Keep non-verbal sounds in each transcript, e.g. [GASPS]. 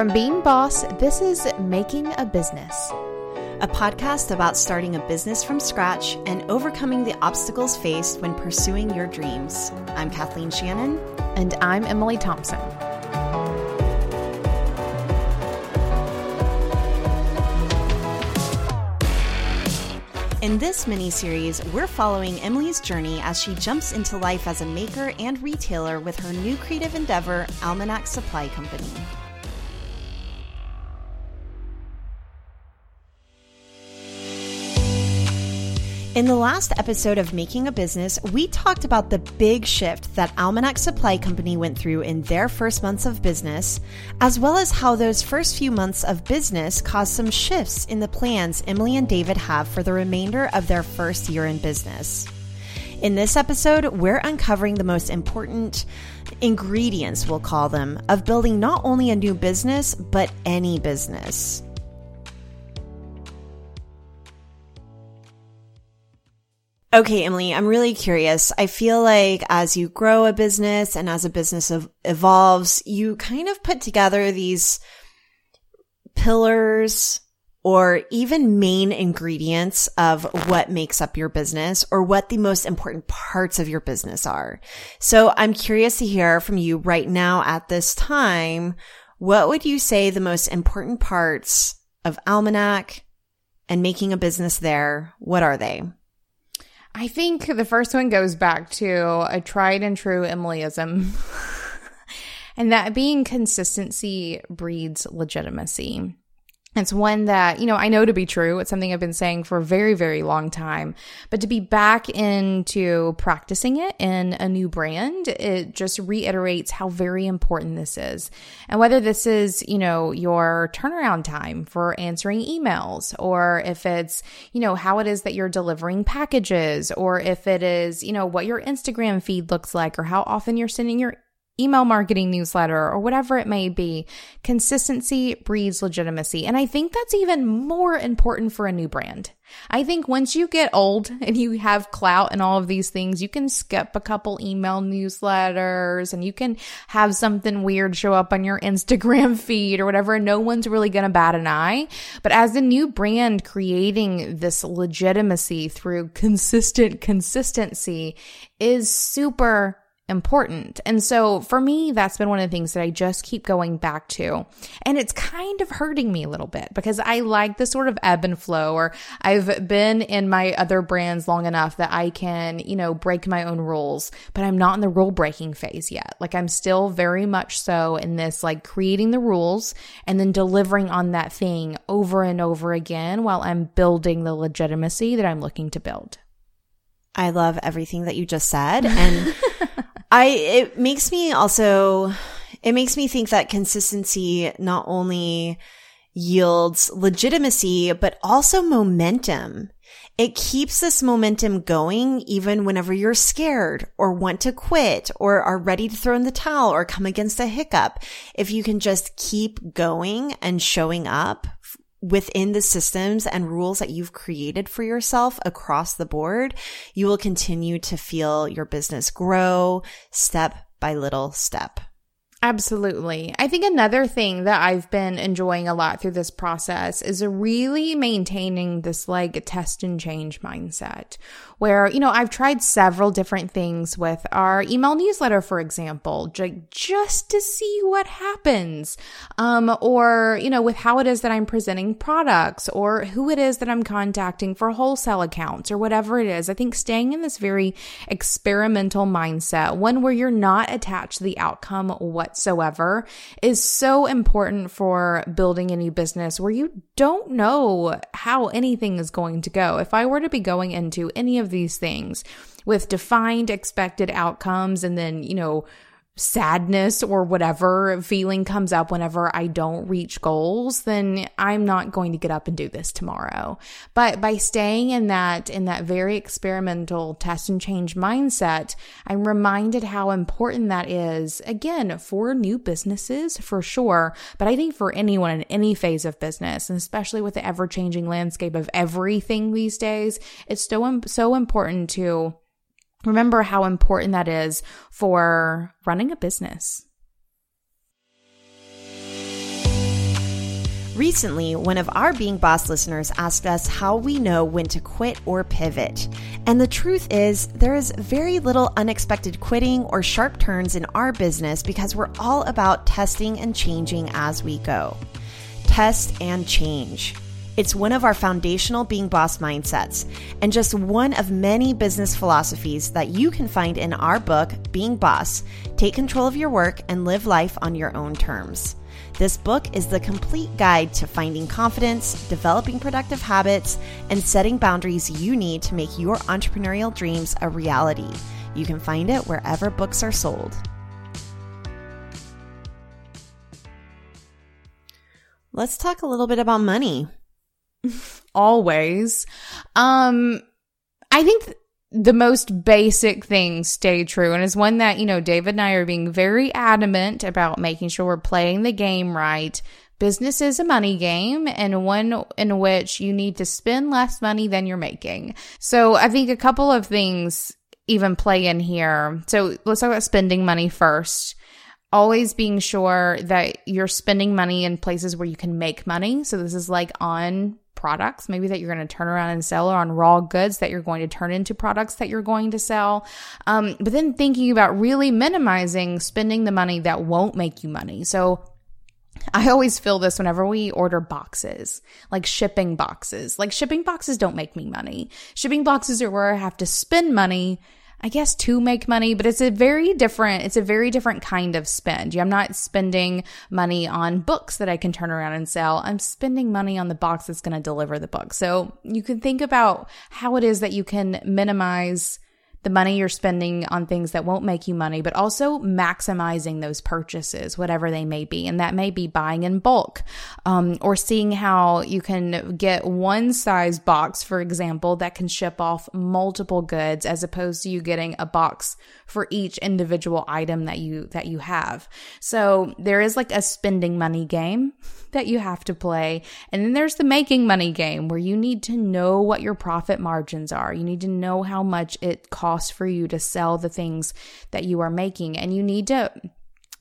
From Being Boss, this is Making a Business, a podcast about starting a business from scratch and overcoming the obstacles faced when pursuing your dreams. I'm Kathleen Shannon. And I'm Emily Thompson. In this mini series, we're following Emily's journey as she jumps into life as a maker and retailer with her new creative endeavor, Almanac Supply Company. In the last episode of Making a Business, we talked about the big shift that Almanac Supply Company went through in their first months of business, as well as how those first few months of business caused some shifts in the plans Emily and David have for the remainder of their first year in business. In this episode, we're uncovering the most important ingredients, we'll call them, of building not only a new business, but any business. Okay, Emily, I'm really curious. I feel like as you grow a business and as a business ev- evolves, you kind of put together these pillars or even main ingredients of what makes up your business or what the most important parts of your business are. So I'm curious to hear from you right now at this time. What would you say the most important parts of Almanac and making a business there? What are they? I think the first one goes back to a tried and true Emilyism. [LAUGHS] and that being consistency breeds legitimacy. It's one that, you know, I know to be true. It's something I've been saying for a very, very long time. But to be back into practicing it in a new brand, it just reiterates how very important this is. And whether this is, you know, your turnaround time for answering emails, or if it's, you know, how it is that you're delivering packages, or if it is, you know, what your Instagram feed looks like, or how often you're sending your email marketing newsletter or whatever it may be. Consistency breeds legitimacy. And I think that's even more important for a new brand. I think once you get old and you have clout and all of these things, you can skip a couple email newsletters and you can have something weird show up on your Instagram [LAUGHS] feed or whatever. No one's really going to bat an eye. But as a new brand, creating this legitimacy through consistent consistency is super important. And so for me, that's been one of the things that I just keep going back to. And it's kind of hurting me a little bit because I like the sort of ebb and flow, or I've been in my other brands long enough that I can, you know, break my own rules, but I'm not in the rule breaking phase yet. Like I'm still very much so in this, like creating the rules and then delivering on that thing over and over again while I'm building the legitimacy that I'm looking to build. I love everything that you just said. And [LAUGHS] I, it makes me also, it makes me think that consistency not only yields legitimacy, but also momentum. It keeps this momentum going even whenever you're scared or want to quit or are ready to throw in the towel or come against a hiccup. If you can just keep going and showing up within the systems and rules that you've created for yourself across the board, you will continue to feel your business grow step by little step. Absolutely. I think another thing that I've been enjoying a lot through this process is really maintaining this like test and change mindset where, you know, I've tried several different things with our email newsletter, for example, just to see what happens. Um, or, you know, with how it is that I'm presenting products or who it is that I'm contacting for wholesale accounts or whatever it is. I think staying in this very experimental mindset, one where you're not attached to the outcome whatsoever is so important for building a new business where you don't know how anything is going to go. If I were to be going into any of these things with defined expected outcomes and then, you know, sadness or whatever feeling comes up whenever I don't reach goals, then I'm not going to get up and do this tomorrow. But by staying in that, in that very experimental test and change mindset, I'm reminded how important that is again for new businesses for sure. But I think for anyone in any phase of business, and especially with the ever changing landscape of everything these days, it's so, so important to Remember how important that is for running a business. Recently, one of our Being Boss listeners asked us how we know when to quit or pivot. And the truth is, there is very little unexpected quitting or sharp turns in our business because we're all about testing and changing as we go. Test and change. It's one of our foundational Being Boss mindsets, and just one of many business philosophies that you can find in our book, Being Boss Take Control of Your Work and Live Life on Your Own Terms. This book is the complete guide to finding confidence, developing productive habits, and setting boundaries you need to make your entrepreneurial dreams a reality. You can find it wherever books are sold. Let's talk a little bit about money. [LAUGHS] Always. Um, I think th- the most basic things stay true and is one that, you know, David and I are being very adamant about making sure we're playing the game right. Business is a money game and one in which you need to spend less money than you're making. So I think a couple of things even play in here. So let's talk about spending money first always being sure that you're spending money in places where you can make money. So this is like on products, maybe that you're going to turn around and sell, or on raw goods that you're going to turn into products that you're going to sell. Um, but then thinking about really minimizing spending the money that won't make you money. So I always feel this whenever we order boxes, like shipping boxes. Like shipping boxes don't make me money. Shipping boxes are where I have to spend money I guess to make money, but it's a very different, it's a very different kind of spend. I'm not spending money on books that I can turn around and sell. I'm spending money on the box that's going to deliver the book. So you can think about how it is that you can minimize the money you're spending on things that won't make you money, but also maximizing those purchases, whatever they may be. And that may be buying in bulk um, or seeing how you can get one size box, for example, that can ship off multiple goods as opposed to you getting a box for each individual item that you that you have. So there is like a spending money game that you have to play. And then there's the making money game where you need to know what your profit margins are. You need to know how much it costs for you to sell the things that you are making and you need to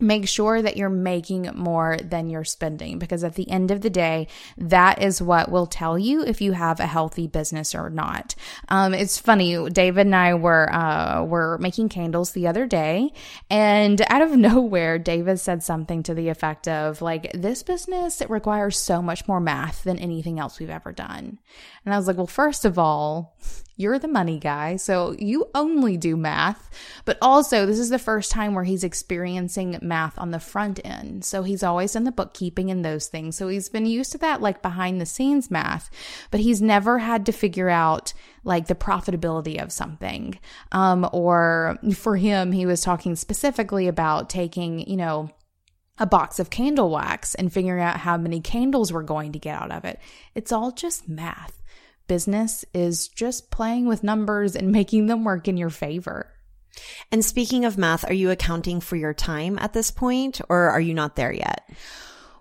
make sure that you're making more than you're spending because at the end of the day, that is what will tell you if you have a healthy business or not. Um, it's funny. David and I were, uh, were making candles the other day and out of [LAUGHS] nowhere, David said something to the effect of like, this business, it requires so much more math than anything else we've ever done. And I was like, well, first of all, you're the money guy, so you only do math. But also, this is the first time where he's experiencing math on the front end. So he's always done the bookkeeping and those things. So he's been used to that, like behind the scenes math, but he's never had to figure out like the profitability of something. Um, or for him, he was talking specifically about taking, you know, a box of candle wax and figuring out how many candles we're going to get out of it. It's all just math business is just playing with numbers and making them work in your favor. And speaking of math, are you accounting for your time at this point or are you not there yet?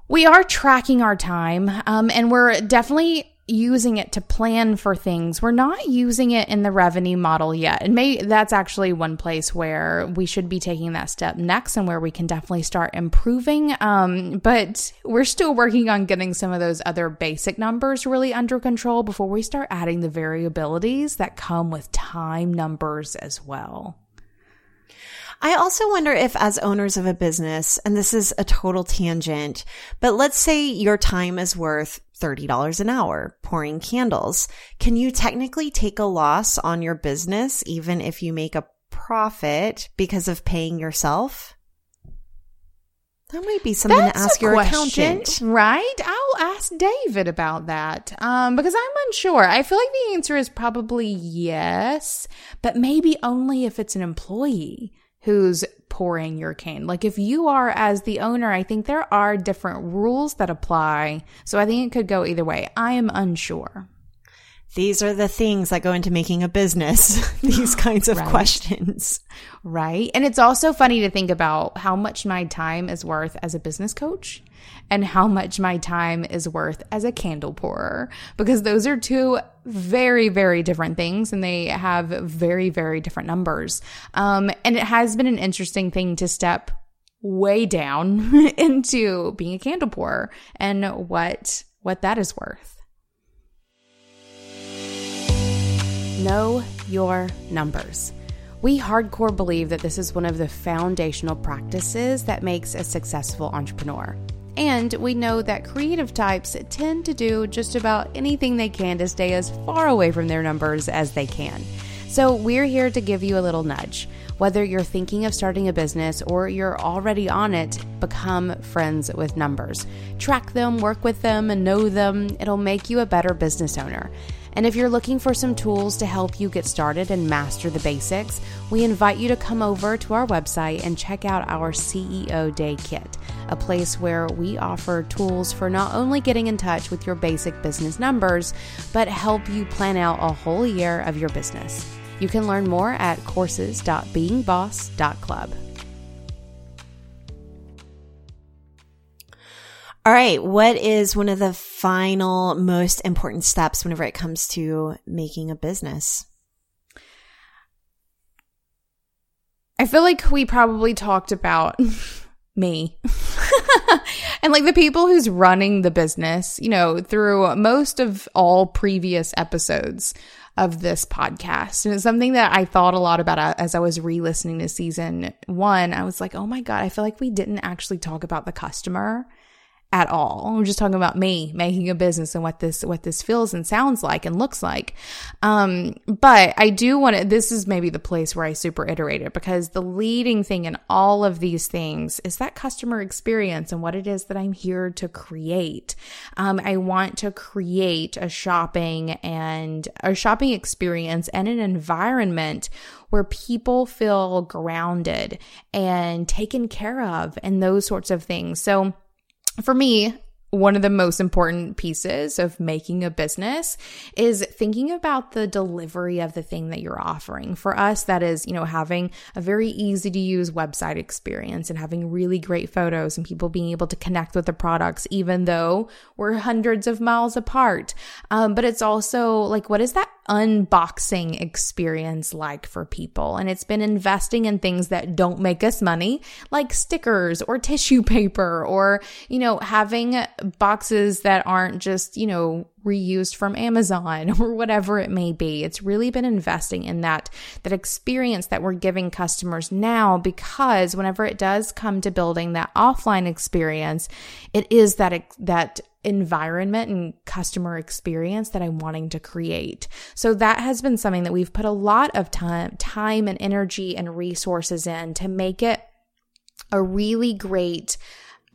We are tracking our time, um, and we're definitely using it to plan for things. We're not using it in the revenue model yet. And maybe that's actually one place where we should be taking that step next and where we can definitely start improving. Um, but we're still working on getting some of those other basic numbers really under control before we start adding the variabilities that come with time numbers as well. I also wonder if, as owners of a business, and this is a total tangent, but let's say your time is worth $30 an hour pouring candles. Can you technically take a loss on your business even if you make a profit because of paying yourself? That might be something That's to ask your question, accountant. Right? I'll ask David about that. Um, because I'm unsure. I feel like the answer is probably yes, but maybe only if it's an employee who's pouring your cane. Like if you are as the owner, I think there are different rules that apply. So I think it could go either way. I am unsure. These are the things that go into making a business. [LAUGHS] These [GASPS] kinds of right. questions. Right. And it's also funny to think about how much my time is worth as a business coach and how much my time is worth as a candle pourer because those are two very, very different things and they have very, very different numbers. Um, and it has been an interesting thing to step way down [LAUGHS] into being a candle pourer and what what that is worth. Know your numbers. We hardcore believe that this is one of the foundational practices that makes a successful entrepreneur. And we know that creative types tend to do just about anything they can to stay as far away from their numbers as they can. So, we're here to give you a little nudge. Whether you're thinking of starting a business or you're already on it, become friends with numbers. Track them, work with them, and know them. It'll make you a better business owner. And if you're looking for some tools to help you get started and master the basics, we invite you to come over to our website and check out our CEO Day Kit, a place where we offer tools for not only getting in touch with your basic business numbers, but help you plan out a whole year of your business. You can learn more at courses.beingboss.club. All right. What is one of the final most important steps whenever it comes to making a business? I feel like we probably talked about [LAUGHS] me [LAUGHS] and like the people who's running the business, you know, through most of all previous episodes of this podcast. And it's something that I thought a lot about uh, as I was re listening to season one. I was like, oh my God, I feel like we didn't actually talk about the customer at all. We're just talking about me making a business and what this what this feels and sounds like and looks like. Um, but I do want to. This is maybe the place where I super iterate it because the leading thing in all of these things is that customer experience and what it is that I'm here to create. Um, I want to create a shopping and a shopping experience and an environment where people feel grounded and taken care of and those sorts of things. So for me, one of the most important pieces of making a business is thinking about the delivery of the thing that you're offering. For us, that is, you know, having a very easy to use website experience and having really great photos and people being able to connect with the products, even though we're hundreds of miles apart. Um, but it's also like, what is that unboxing experience like for people. And it's been investing in things that don't make us money, like stickers or tissue [LAUGHS] paper or, you know, having boxes that aren't just, you know, reused from Amazon [LAUGHS] or whatever it may be. It's really been investing in that that experience that we're giving customers now because whenever it does come to building that offline experience, it is that that environment and customer experience that I'm wanting to create. So that has been something that we've put a lot of time, time and energy and resources in to make it a really great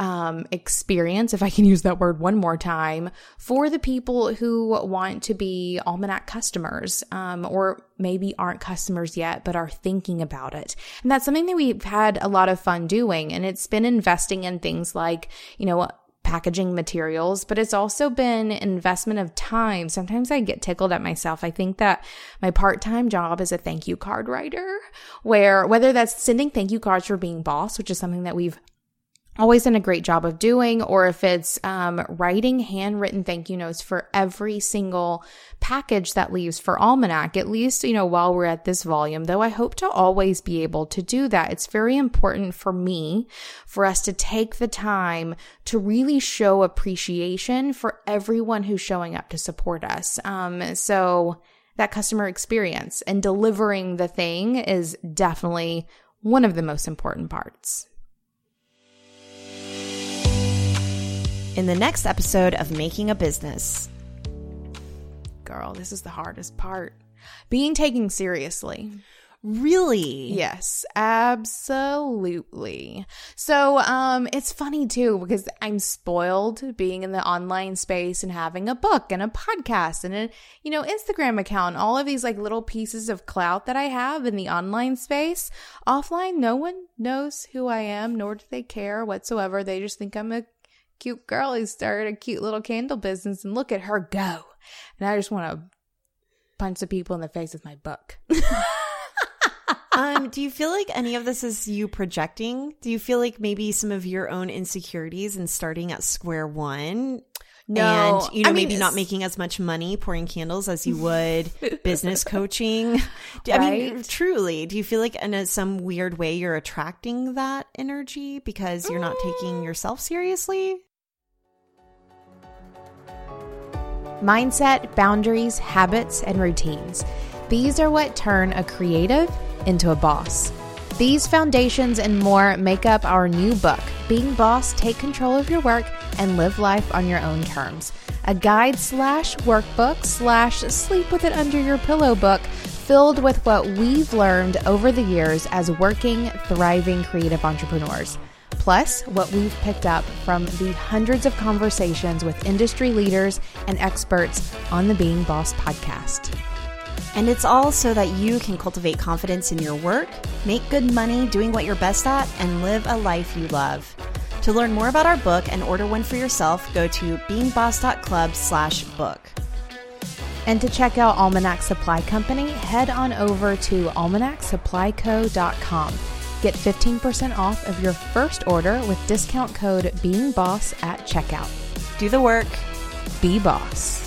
um, experience, if I can use that word one more time, for the people who want to be Almanac customers, um, or maybe aren't customers yet, but are thinking about it. And that's something that we've had a lot of fun doing. And it's been investing in things like, you know, packaging materials, but it's also been investment of time. Sometimes I get tickled at myself. I think that my part-time job is a thank you card writer, where whether that's sending thank you cards for being boss, which is something that we've always done a great job of doing, or if it's um, writing handwritten thank you notes for every single package that leaves for Almanac, at least, you know, while we're at this volume, though I hope to always be able to do that. It's very important for me for us to take the time to really show appreciation for everyone who's showing up to support us. Um, so, that customer experience and delivering the thing is definitely one of the most important parts. In the next episode of Making a Business. Girl, this is the hardest part. Being taken seriously. Really? Yes, absolutely. So, um, it's funny too because I'm spoiled being in the online space and having a book and a podcast and a, you know, Instagram account, all of these like little pieces of clout that I have in the online space. Offline, no one knows who I am, nor do they care whatsoever. They just think I'm a cute girl who started a cute little candle business and look at her go. And I just want to punch the people in the face with my book. [LAUGHS] um, do you feel like any of this is you projecting? Do you feel like maybe some of your own insecurities and starting at square one no, and you know I mean, maybe not making as much money pouring candles as you would [LAUGHS] business coaching. I mean, truly, do you feel like in a, some weird way you're attracting that energy because you're not taking yourself seriously? Mindset, boundaries, habits, and routines. These are what turn a creative into a boss. These foundations and more make up our new book, Being Boss Take Control of Your Work and Live Life on Your Own Terms. A guide slash workbook slash sleep with it under your pillow book filled with what we've learned over the years as working, thriving creative entrepreneurs. Plus, what we've picked up from the hundreds of conversations with industry leaders and experts on the Being Boss podcast. And it's all so that you can cultivate confidence in your work, make good money doing what you're best at, and live a life you love. To learn more about our book and order one for yourself, go to beingboss.club slash book. And to check out Almanac Supply Company, head on over to almanacsupplyco.com. Get 15% off of your first order with discount code BEINGBOSS at checkout. Do the work. Be Boss.